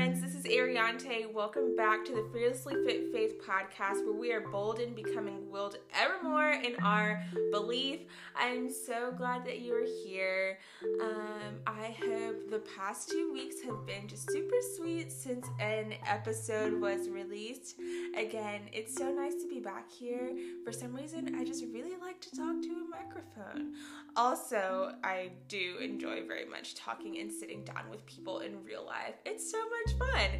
friends. This is Ariante. Welcome back to the Fearlessly Fit Faith podcast, where we are bold in becoming willed evermore in our belief. I'm so glad that you are here. Um, I hope the past two weeks have been just super sweet since an episode was released. Again, it's so nice to be back here. For some reason, I just really like to talk to a microphone. Also, I do enjoy very much talking and sitting down with people in real life. It's so much fun.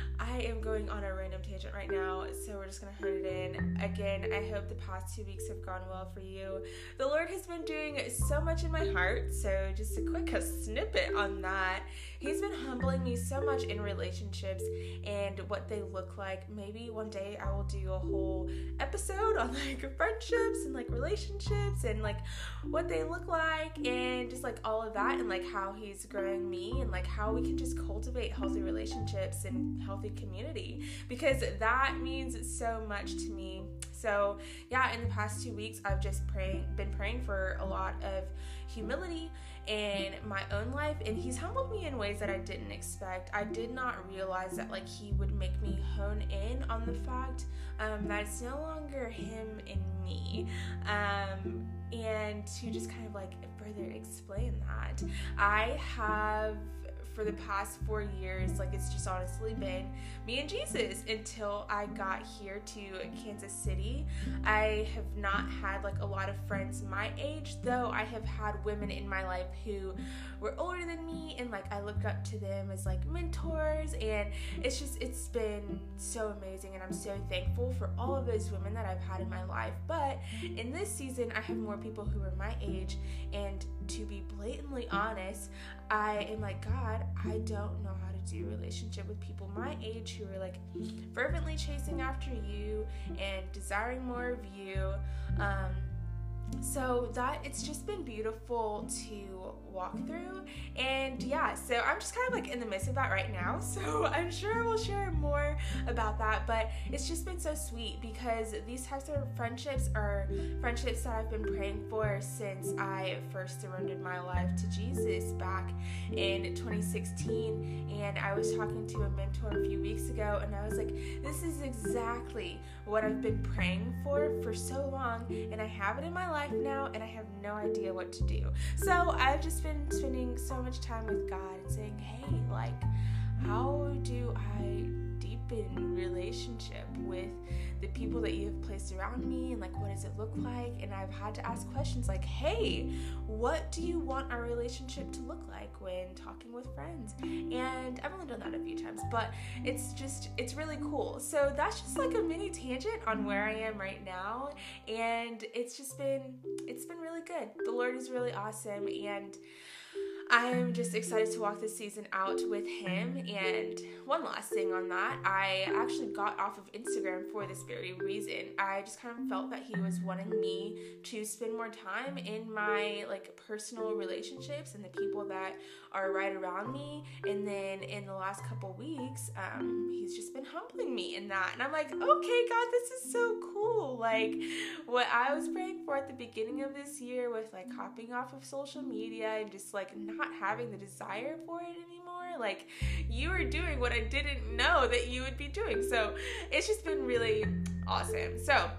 I am going on a random tangent right now, so we're just gonna hone it in. Again, I hope the past two weeks have gone well for you. The Lord has been doing so much in my heart, so just a quick snippet on that. He's been humbling me so much in relationships and what they look like. Maybe one day I will do a whole episode on like friendships and like relationships and like what they look like and just like all of that and like how he's growing me and like how we can just cultivate healthy relationships and healthy community because that means so much to me. So, yeah, in the past 2 weeks I've just praying been praying for a lot of humility in my own life and he's humbled me in ways that I didn't expect. I did not realize that like he would make me hone in on the fact um, that it's no longer him and me. Um, and to just kind of like further explain that, I have for the past four years, like it's just honestly been me and Jesus until I got here to Kansas City. I have not had like a lot of friends my age, though I have had women in my life who were older than me and like I looked up to them as like mentors and it's just it's been so amazing and I'm so thankful for all of those women that I've had in my life. But in this season I have more people who are my age and to be blatantly honest, I am like, God, I don't know how to do relationship with people my age who are like fervently chasing after you and desiring more of you. Um, so that it's just been beautiful to walk through and yeah so i'm just kind of like in the midst of that right now. So i'm sure we'll share more about that but it's just been so sweet because these types of friendships are friendships that i've been praying for since i first surrendered my life to jesus back in 2016 and i was talking to a mentor a few weeks ago and i was like this is exactly what i've been praying for for so long and i have it in my life now and i have no idea what to do. So i've just been spending so much time with God and saying, hey, like, how do I deepen relationship with the people that you have placed around me and like what does it look like? And i've had to ask questions like hey what do you want our relationship to look like when talking with friends? And i've only done that a few times but it's just it's really cool. So that's just like a mini tangent on where i am right now and it's just been it's been really good. The lord is really awesome and I'm just excited to walk this season out with him. And one last thing on that, I actually got off of Instagram for this very reason. I just kind of felt that he was wanting me to spend more time in my like personal relationships and the people that are right around me. And then in the last couple weeks, um, he's just been humbling me in that. And I'm like, okay, God, this is so cool. Like what I was praying for at the beginning of this year with like hopping off of social media and just like not having the desire for it anymore. Like you are doing what I didn't know that you would be doing. So it's just been really awesome. So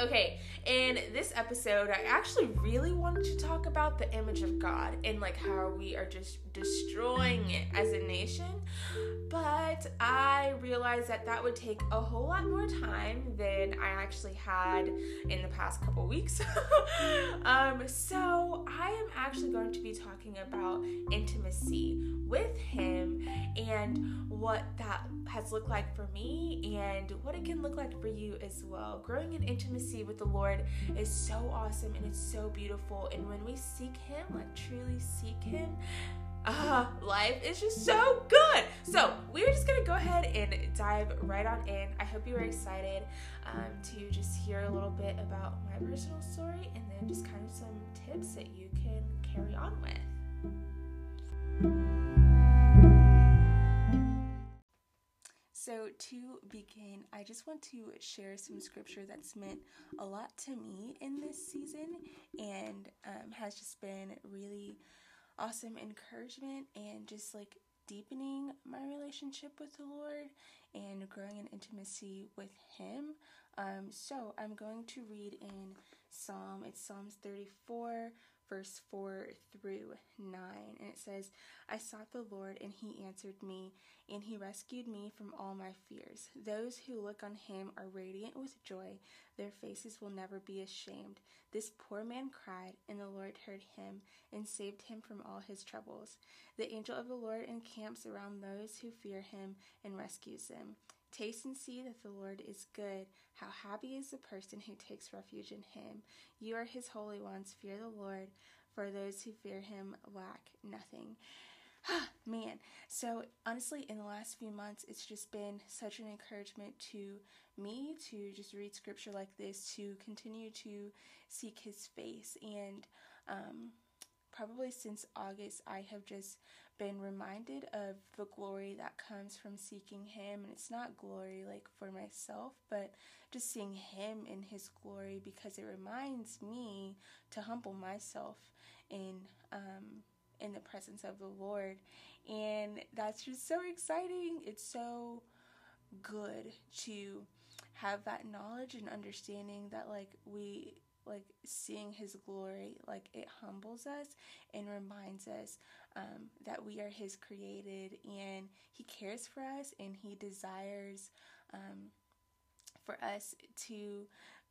Okay, in this episode, I actually really wanted to talk about the image of God and like how we are just destroying it as a nation. But I realized that that would take a whole lot more time than I actually had in the past couple weeks. um, so I am actually going to be talking about intimacy with Him and what that has looked like for me and what it can look like for you as well. Growing in intimacy with the Lord is so awesome and it's so beautiful. And when we seek Him, like truly seek Him, uh, life is just so good. So we're just gonna go ahead and dive right on in. I hope you are excited um, to just hear a little bit about my personal story and then just kind of some tips that you can carry on with. So, to begin, I just want to share some scripture that's meant a lot to me in this season and um, has just been really awesome encouragement and just like deepening my relationship with the Lord and growing in intimacy with Him. Um, so I'm going to read in Psalm, it's Psalms 34, verse 4 through 9. And it says, I sought the Lord, and he answered me, and he rescued me from all my fears. Those who look on him are radiant with joy, their faces will never be ashamed. This poor man cried, and the Lord heard him, and saved him from all his troubles. The angel of the Lord encamps around those who fear him and rescues them. Taste and see that the Lord is good. How happy is the person who takes refuge in him. You are his holy ones. Fear the Lord, for those who fear him lack nothing. Man, so honestly, in the last few months, it's just been such an encouragement to me to just read scripture like this, to continue to seek his face. And um, probably since August, I have just been reminded of the glory that comes from seeking Him. And it's not glory like for myself, but just seeing Him in His glory because it reminds me to humble myself in, um, in the presence of the Lord. And that's just so exciting. It's so good to have that knowledge and understanding that, like, we like seeing his glory like it humbles us and reminds us um, that we are his created and he cares for us and he desires um, for us to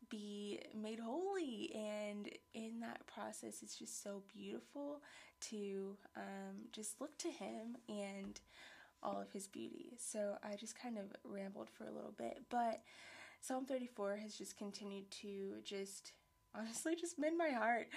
be made holy. And in that process it's just so beautiful to um, just look to him and all of his beauty. So i just kind of rambled for a little bit but psalm 34 has just continued to just honestly just mend my heart.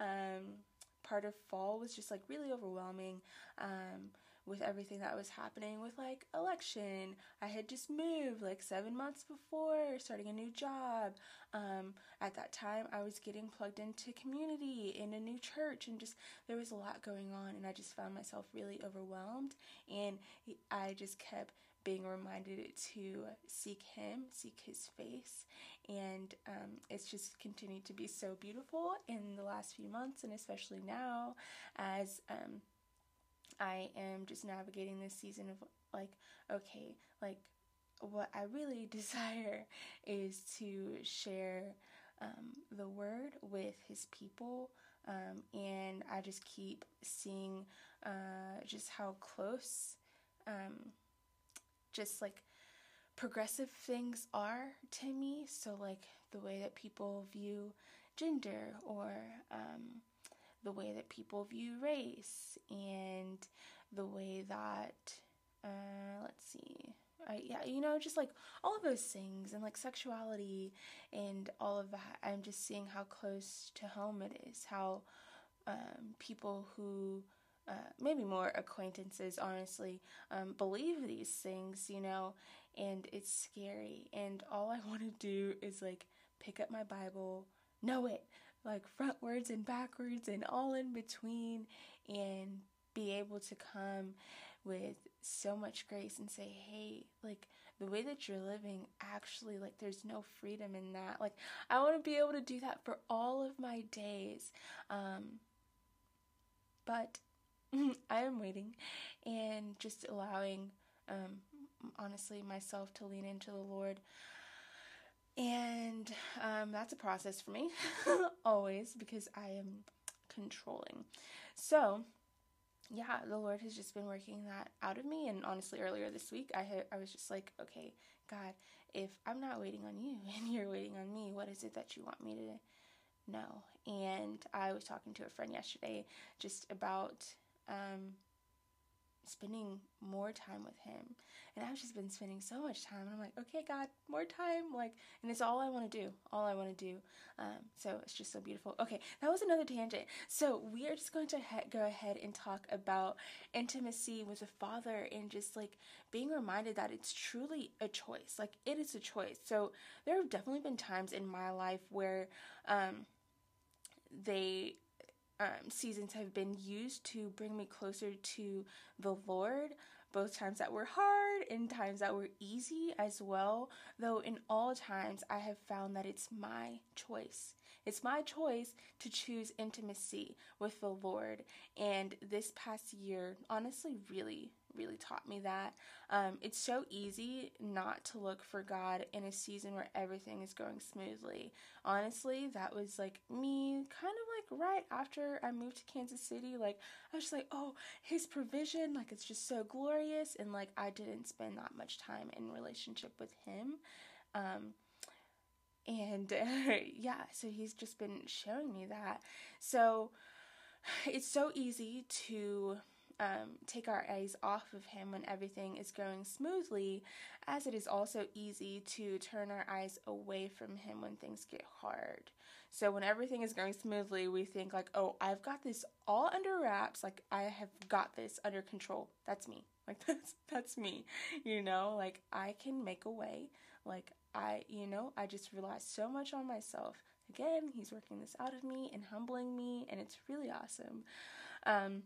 Um, part of fall was just like really overwhelming um, with everything that was happening with like election. I had just moved like seven months before, starting a new job. Um, at that time, I was getting plugged into community in a new church, and just there was a lot going on, and I just found myself really overwhelmed. And I just kept being reminded to seek Him, seek His face. And um, it's just continued to be so beautiful in the last few months, and especially now as um, I am just navigating this season of like, okay, like what I really desire is to share um, the word with His people. Um, and I just keep seeing uh, just how close um, just like progressive things are to me. So, like the way that people view gender or um, the way that people view race and the way that, uh, let's see. I, yeah, you know, just like all of those things and like sexuality and all of that. I'm just seeing how close to home it is. How um, people who uh, maybe more acquaintances, honestly, um, believe these things, you know, and it's scary. And all I want to do is like pick up my Bible, know it, like frontwards and backwards and all in between, and be able to come with so much grace and say, hey, like the way that you're living, actually, like there's no freedom in that. Like, I want to be able to do that for all of my days. Um, but I am waiting and just allowing, um, honestly, myself to lean into the Lord. And um, that's a process for me, always, because I am controlling. So, yeah, the Lord has just been working that out of me. And honestly, earlier this week, I I was just like, okay, God, if I'm not waiting on you and you're waiting on me, what is it that you want me to know? And I was talking to a friend yesterday just about um, spending more time with him. And I've just been spending so much time. And I'm like, okay, God, more time. Like, and it's all I want to do. All I want to do. Um, so it's just so beautiful. Okay, that was another tangent. So we are just going to go ahead and talk about intimacy with a father and just like being reminded that it's truly a choice. Like, it is a choice. So there have definitely been times in my life where, um, they um, seasons have been used to bring me closer to the Lord, both times that were hard and times that were easy as well. Though, in all times, I have found that it's my choice. It's my choice to choose intimacy with the Lord. And this past year, honestly, really, really taught me that. Um, it's so easy not to look for God in a season where everything is going smoothly. Honestly, that was like me kind of right after I moved to Kansas City. Like, I was just like, oh, His provision, like, it's just so glorious. And like, I didn't spend that much time in relationship with Him. Um, and uh, yeah, so He's just been showing me that. So, it's so easy to um, take our eyes off of Him when everything is going smoothly, as it is also easy to turn our eyes away from Him when things get hard. So, when everything is going smoothly, we think, like, oh, I've got this all under wraps. Like, I have got this under control. That's me. Like, that's, that's me. You know, like, I can make a way. Like, I, you know, I just rely so much on myself. Again, He's working this out of me and humbling me, and it's really awesome. Um,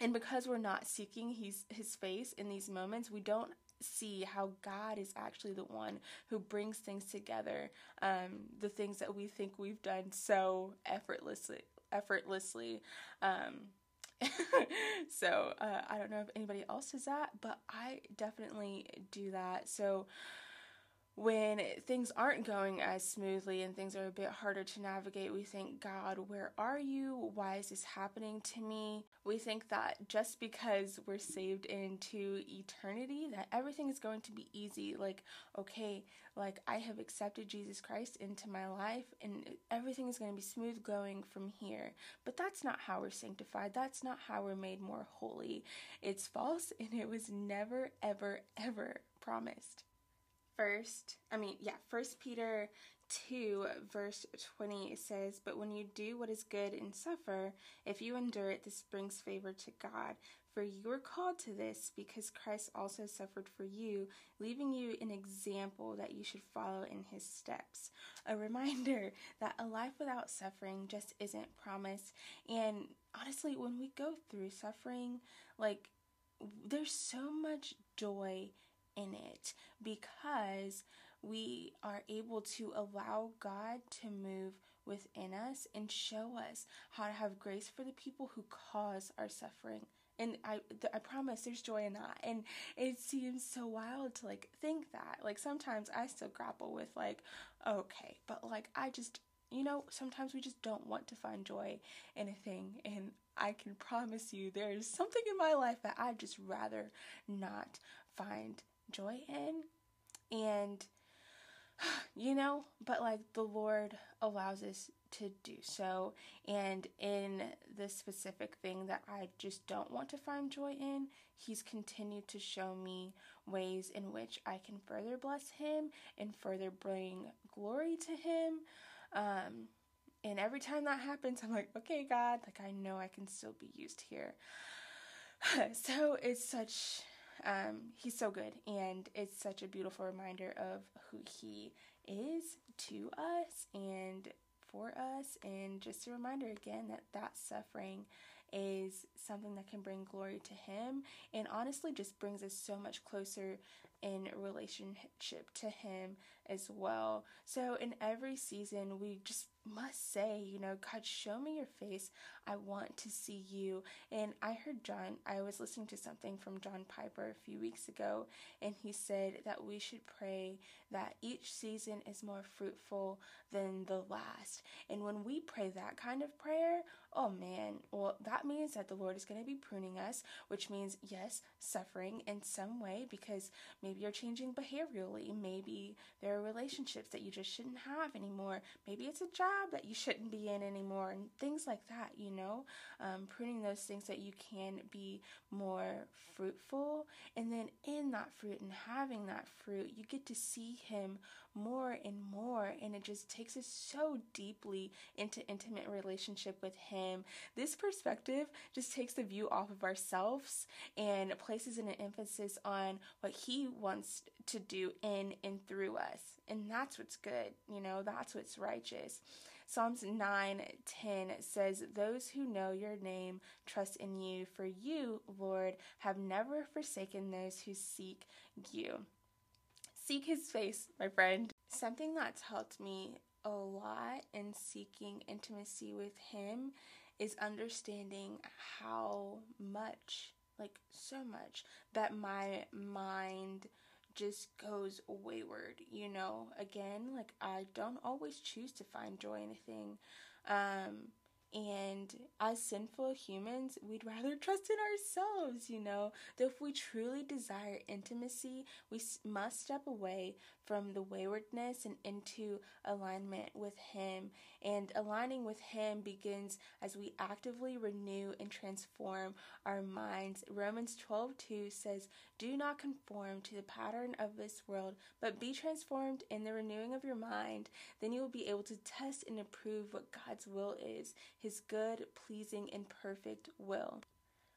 and because we're not seeking his, his face in these moments, we don't see how God is actually the one who brings things together. Um, the things that we think we've done so effortlessly, effortlessly. Um, so uh, I don't know if anybody else does that, but I definitely do that. So when things aren't going as smoothly and things are a bit harder to navigate, we think, God, where are you? Why is this happening to me? We think that just because we're saved into eternity, that everything is going to be easy. Like, okay, like I have accepted Jesus Christ into my life and everything is going to be smooth going from here. But that's not how we're sanctified. That's not how we're made more holy. It's false and it was never, ever, ever promised first, I mean, yeah, first Peter 2 verse 20 says, "But when you do what is good and suffer, if you endure it, this brings favor to God. For you are called to this because Christ also suffered for you, leaving you an example that you should follow in his steps." A reminder that a life without suffering just isn't promised. And honestly, when we go through suffering, like there's so much joy in it because we are able to allow God to move within us and show us how to have grace for the people who cause our suffering. And I, I promise there's joy in that. And it seems so wild to like think that. Like sometimes I still grapple with like, okay, but like I just, you know, sometimes we just don't want to find joy in a thing. And I can promise you there's something in my life that I'd just rather not find joy in. And, you know, but like the Lord allows us to do so. And in this specific thing that I just don't want to find joy in, He's continued to show me ways in which I can further bless Him and further bring glory to Him. Um, and every time that happens, I'm like, okay, God, like I know I can still be used here. so it's such um, he's so good, and it's such a beautiful reminder of who he is to us and for us, and just a reminder again that that suffering is something that can bring glory to him and honestly just brings us so much closer in relationship to him as well. So in every season we just must say, you know, God, show me your face. I want to see you. And I heard John, I was listening to something from John Piper a few weeks ago, and he said that we should pray that each season is more fruitful than the last. And when we pray that kind of prayer, oh man, well, that means that the Lord is going to be pruning us, which means, yes, suffering in some way because maybe you're changing behaviorally. Maybe there are relationships that you just shouldn't have anymore. Maybe it's a job that you shouldn't be in anymore, and things like that, you know? Um, pruning those things that you can be more fruitful. And then in that fruit and having that fruit, you get to see Him more and more and it just takes us so deeply into intimate relationship with him. This perspective just takes the view off of ourselves and places an emphasis on what he wants to do in and through us. And that's what's good you know that's what's righteous. Psalms 9 10 says, Those who know your name trust in you, for you, Lord, have never forsaken those who seek you. Seek his face, my friend. Something that's helped me a lot in seeking intimacy with him is understanding how much like so much that my mind just goes wayward, you know? Again, like I don't always choose to find joy in a thing. Um and as sinful humans, we'd rather trust in ourselves, you know. Though if we truly desire intimacy, we must step away from the waywardness and into alignment with Him. And aligning with Him begins as we actively renew and transform our minds. Romans 12 2 says, Do not conform to the pattern of this world, but be transformed in the renewing of your mind. Then you will be able to test and approve what God's will is his good, pleasing, and perfect will.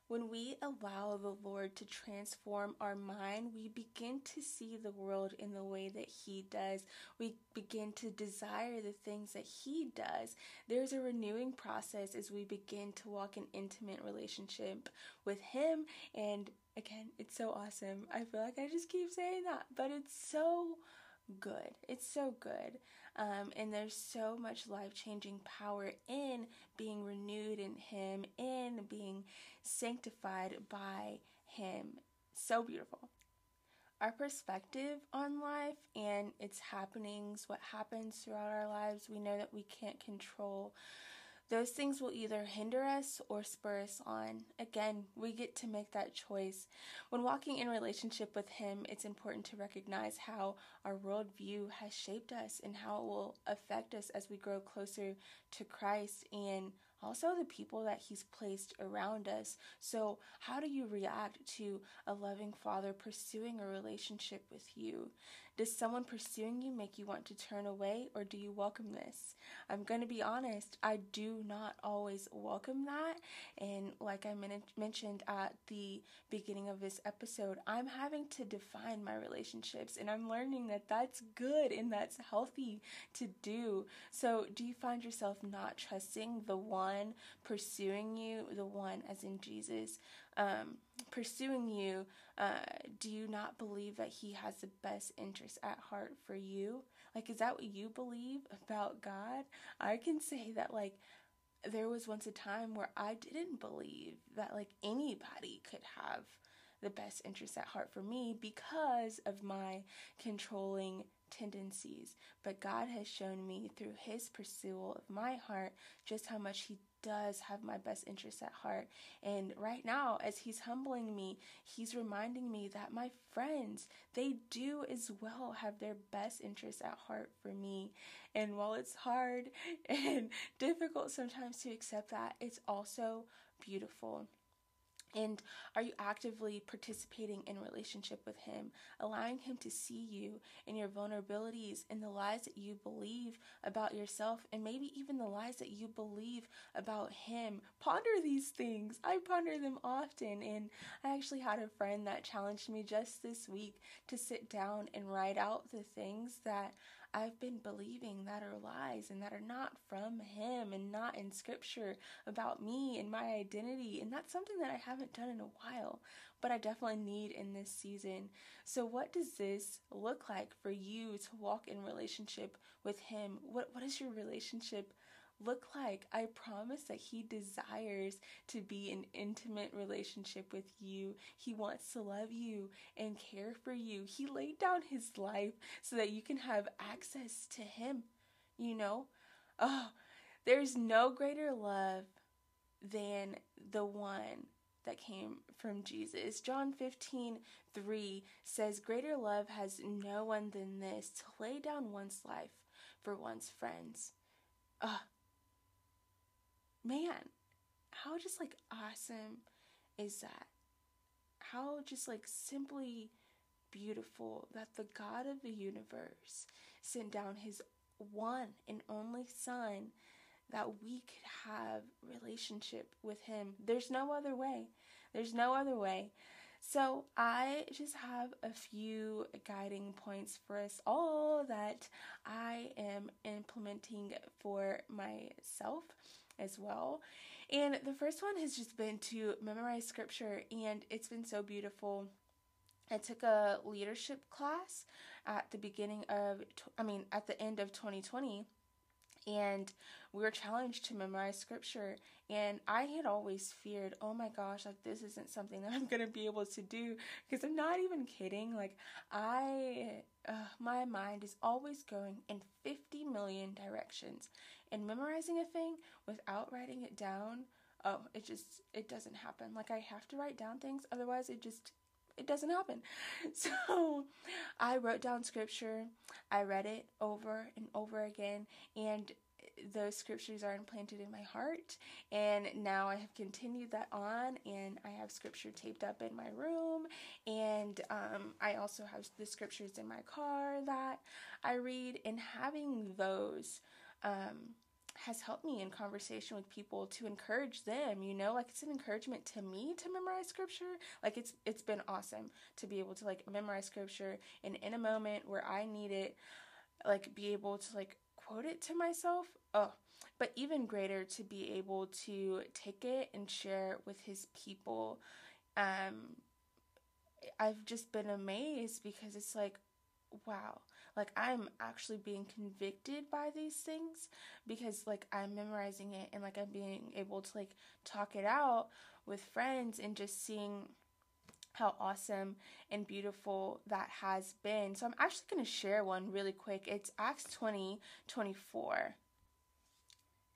When we allow the Lord to transform our mind, we begin to see the world in the way that He does. We begin to desire the things that He does. There's a renewing process as we begin to walk in intimate relationship with Him. And again, it's so awesome. I feel like I just keep saying that, but it's so good. It's so good. Um, and there's so much life changing power in being renewed in Him, in being sanctified by Him. So beautiful. Our perspective on life and its happenings, what happens throughout our lives, we know that we can't control. Those things will either hinder us or spur us on. Again, we get to make that choice. When walking in relationship with Him, it's important to recognize how our worldview has shaped us and how it will affect us as we grow closer to Christ and also the people that He's placed around us. So, how do you react to a loving Father pursuing a relationship with you? Does someone pursuing you make you want to turn away, or do you welcome this? I'm going to be honest, I do not always welcome that. And like I men- mentioned at the beginning of this episode, I'm having to define my relationships, and I'm learning that that's good and that's healthy to do. So, do you find yourself not trusting the one pursuing you, the one as in Jesus? Um, pursuing you, uh, do you not believe that He has the best interest at heart for you? Like, is that what you believe about God? I can say that, like, there was once a time where I didn't believe that, like, anybody could have the best interest at heart for me because of my controlling tendencies. But God has shown me through His pursuit of my heart just how much He does have my best interests at heart. And right now, as he's humbling me, he's reminding me that my friends, they do as well have their best interests at heart for me. And while it's hard and difficult sometimes to accept that, it's also beautiful. And are you actively participating in relationship with Him, allowing Him to see you and your vulnerabilities and the lies that you believe about yourself, and maybe even the lies that you believe about Him? Ponder these things. I ponder them often, and I actually had a friend that challenged me just this week to sit down and write out the things that I've been believing that are lies and that are not from Him and not in Scripture about me and my identity. And that's something that I haven't done in a while, but I definitely need in this season. So, what does this look like for you to walk in relationship with Him? What What is your relationship? Look like. I promise that He desires to be an intimate relationship with you. He wants to love you and care for you. He laid down His life so that you can have access to Him. You know? Oh, there's no greater love than the one that came from Jesus. John 15, 3 says, Greater love has no one than this to lay down one's life for one's friends. Oh, man, how just like awesome is that? How just like simply beautiful that the God of the universe sent down his one and only son that we could have relationship with him. There's no other way. There's no other way. So, I just have a few guiding points for us all that I am implementing for myself as well. And the first one has just been to memorize scripture, and it's been so beautiful. I took a leadership class at the beginning of, I mean, at the end of 2020. And we were challenged to memorize scripture. And i had always feared oh my gosh like this isn't something that i'm going to be able to do. Because i'm not even kidding. Like i uh, my mind is always going in 50 million directions. And memorizing a thing without writing it down oh it just it doesn't happen. Like i have to write down things otherwise it just it doesn't happen. So I wrote down scripture, I read it over and over again, and those scriptures are implanted in my heart. And now I have continued that on, and I have scripture taped up in my room, and um, I also have the scriptures in my car that I read, and having those. Um, has helped me in conversation with people to encourage them you know like it's an encouragement to me to memorize scripture. Like it's it's been awesome to be able to like memorize scripture and in a moment where i need it like be able to like quote it to myself. Oh but even greater to be able to take it and share it with his people. Um i've just been amazed because it's like wow like I'm actually being convicted by these things because like I'm memorizing it and like I'm being able to like talk it out with friends and just seeing how awesome and beautiful that has been. So I'm actually going to share one really quick. It's Acts 20 24.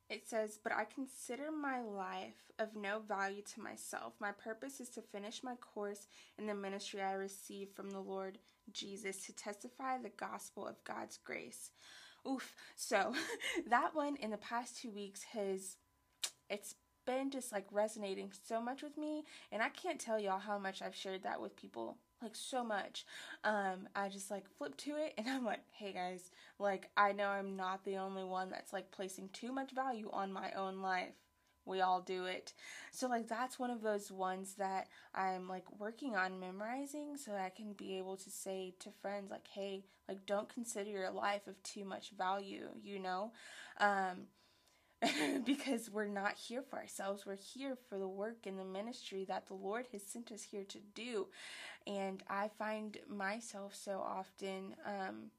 It says, But I consider my life of no value to myself. My purpose is to finish my course in the ministry I received from the Lord Jesus to testify the gospel of God's grace. Oof. So that one in the past two weeks has, it's been just like resonating so much with me. And I can't tell y'all how much I've shared that with people like so much. Um, I just like flip to it and I'm like, hey guys, like I know I'm not the only one that's like placing too much value on my own life. We all do it. So like that's one of those ones that I'm like working on memorizing so I can be able to say to friends like, hey, like don't consider your life of too much value, you know? Um because we're not here for ourselves. We're here for the work and the ministry that the Lord has sent us here to do. And I find myself so often um,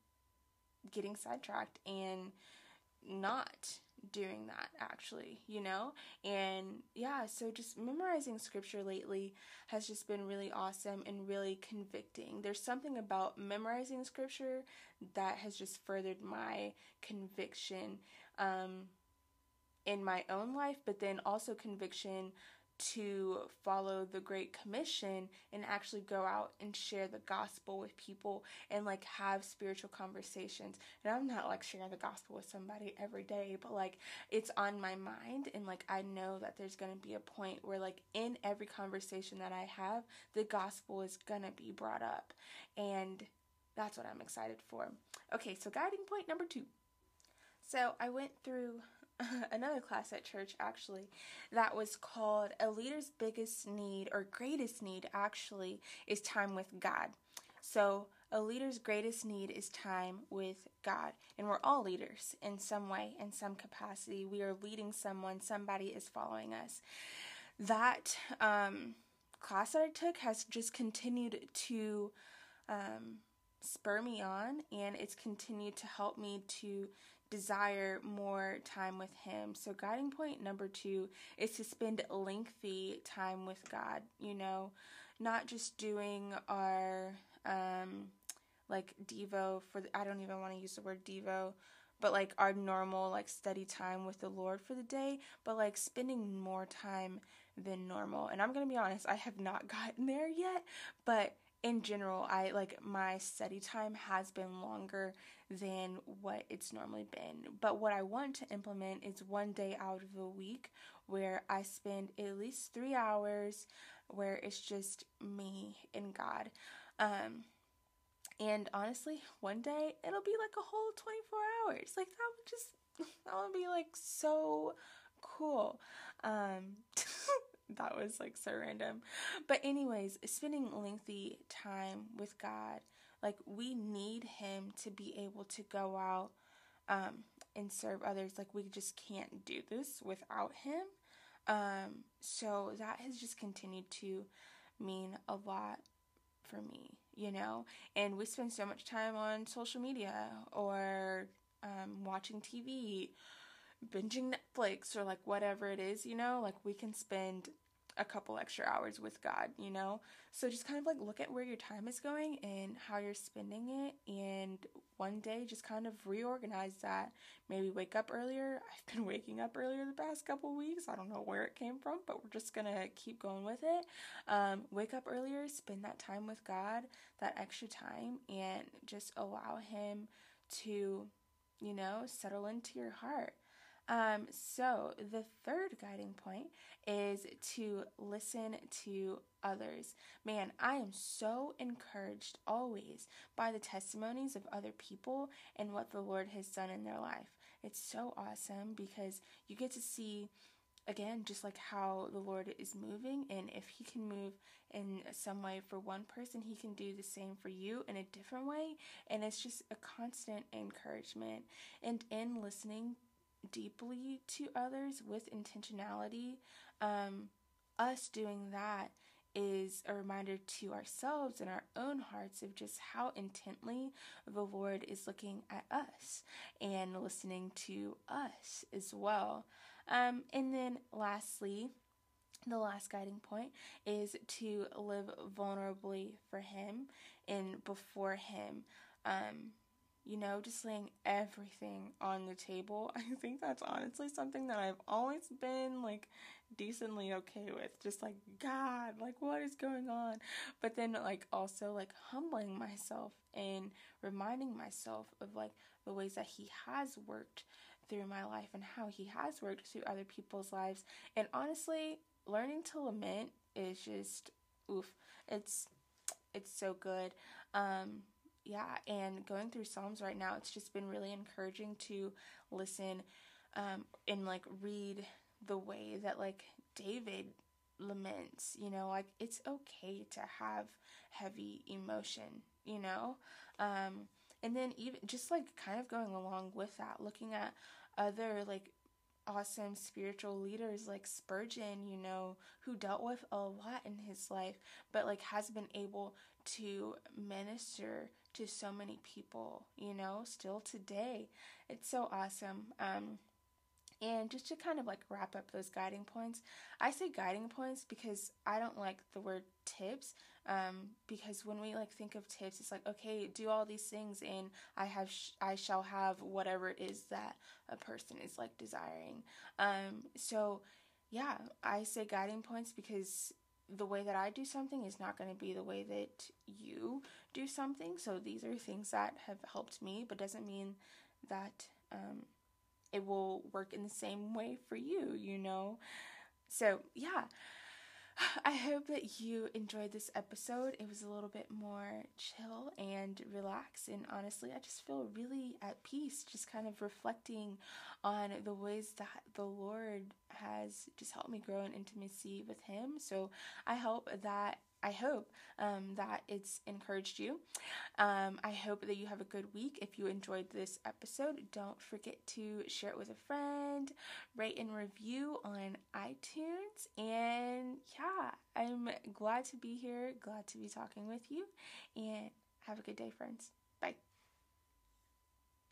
getting sidetracked and not doing that actually, you know? And yeah, so just memorizing scripture lately has just been really awesome and really convicting. There's something about memorizing scripture that has just furthered my conviction. Um, in my own life, but then also conviction to follow the Great Commission and actually go out and share the gospel with people and like have spiritual conversations. And I'm not like sharing the gospel with somebody every day, but like it's on my mind and like I know that there's going to be a point where like in every conversation that I have, the gospel is going to be brought up. And that's what I'm excited for. Okay, so guiding point number 2. So I went through another class at church actually that was called a leader's biggest need or greatest need actually is time with God. So a leader's greatest need is time with God. And we're all leaders in some way, in some capacity. We are leading someone, somebody is following us. That um, class that I took has just continued to um, spur me on, and it's continued to help me to desire more time with Him. So, guiding point number two is to spend lengthy time with God, you know, not just doing our, um, like Devo for the, I don't even want to use the word Devo, but like our normal like study time with the Lord for the day, but like spending more time than normal. And I'm to be honest, I have not gotten there yet, but in general, I like my study time has been longer than what it's normally been. But what I want to implement is one day out of the week where I spend at least three hours where it's just me and God. Um, and honestly, one day it'll be like a whole 24 hours. Like that would just, that would be like so cool. Um, that was like so random. But, anyways, spending lengthy time with God, like we need Him to be able to go out um, and serve others. Like, we just can't do this without Him. Um, so, that has just continued to mean a lot for me, you know? And we spend so much time on social media or um, watching TV binging Netflix or like whatever it is, you know, like we can spend a couple extra hours with God, you know? So just kind of like look at where your time is going and how you're spending it and one day just kind of reorganize that. Maybe wake up earlier. I've been waking up earlier the past couple weeks. I don't know where it came from, but we're just going to keep going with it. Um, wake up earlier, spend that time with God, that extra time and just allow him to, you know, settle into your heart. Um, so, the third guiding point is to listen to others. Man, I am so encouraged always by the testimonies of other people and what the Lord has done in their life. It's so awesome because you get to see again just like how the Lord is moving and if he can move in some way for one person, he can do the same for you in a different way and it's just a constant encouragement. And in listening deeply to others with intentionality, um, us doing that is a reminder to ourselves and our own hearts of just how intently the Lord is looking at us and listening to us as well. Um, and then lastly, the last guiding point is to live vulnerably for Him and before Him. Um, you know, just laying everything on the table. I think that's honestly something that I've always been like decently okay with. Just like, God, like, what is going on? But then, like, also like humbling myself and reminding myself of like the ways that He has worked through my life and how He has worked through other people's lives. And honestly, learning to lament is just oof. It's it's so good. Um yeah, and going through Psalms right now, it's just been really encouraging to listen um, and like read the way that like David laments, you know, like it's okay to have heavy emotion, you know? Um, and then even just like kind of going along with that, looking at other like awesome spiritual leaders like Spurgeon, you know, who dealt with a lot in his life, but like has been able to minister to so many people, you know, still today. It's so awesome. Um, and just to kind of like wrap up those guiding points, I say guiding points because I don't like the word tips. Um, because when we like think of tips, it's like okay, do all these things, and I have sh- I shall have whatever it is that a person is like desiring. Um, so yeah, I say guiding points because the way that I do something is not going to be the way that you do something. So these are things that have helped me, but doesn't mean that um, it will work in the same way for you, you know? So, yeah. I hope that you enjoyed this episode. It was a little bit more chill and relaxed, and honestly, I just feel really at peace, just kind of reflecting on the ways that the Lord has just helped me grow in intimacy with Him. So I hope that I hope um, that it's encouraged you. Um, I hope that you have a good week. If you enjoyed this episode, don't forget to share it with a friend, rate and review on iTunes. And yeah, I'm glad to be here, glad to be talking with you, and have a good day, friends.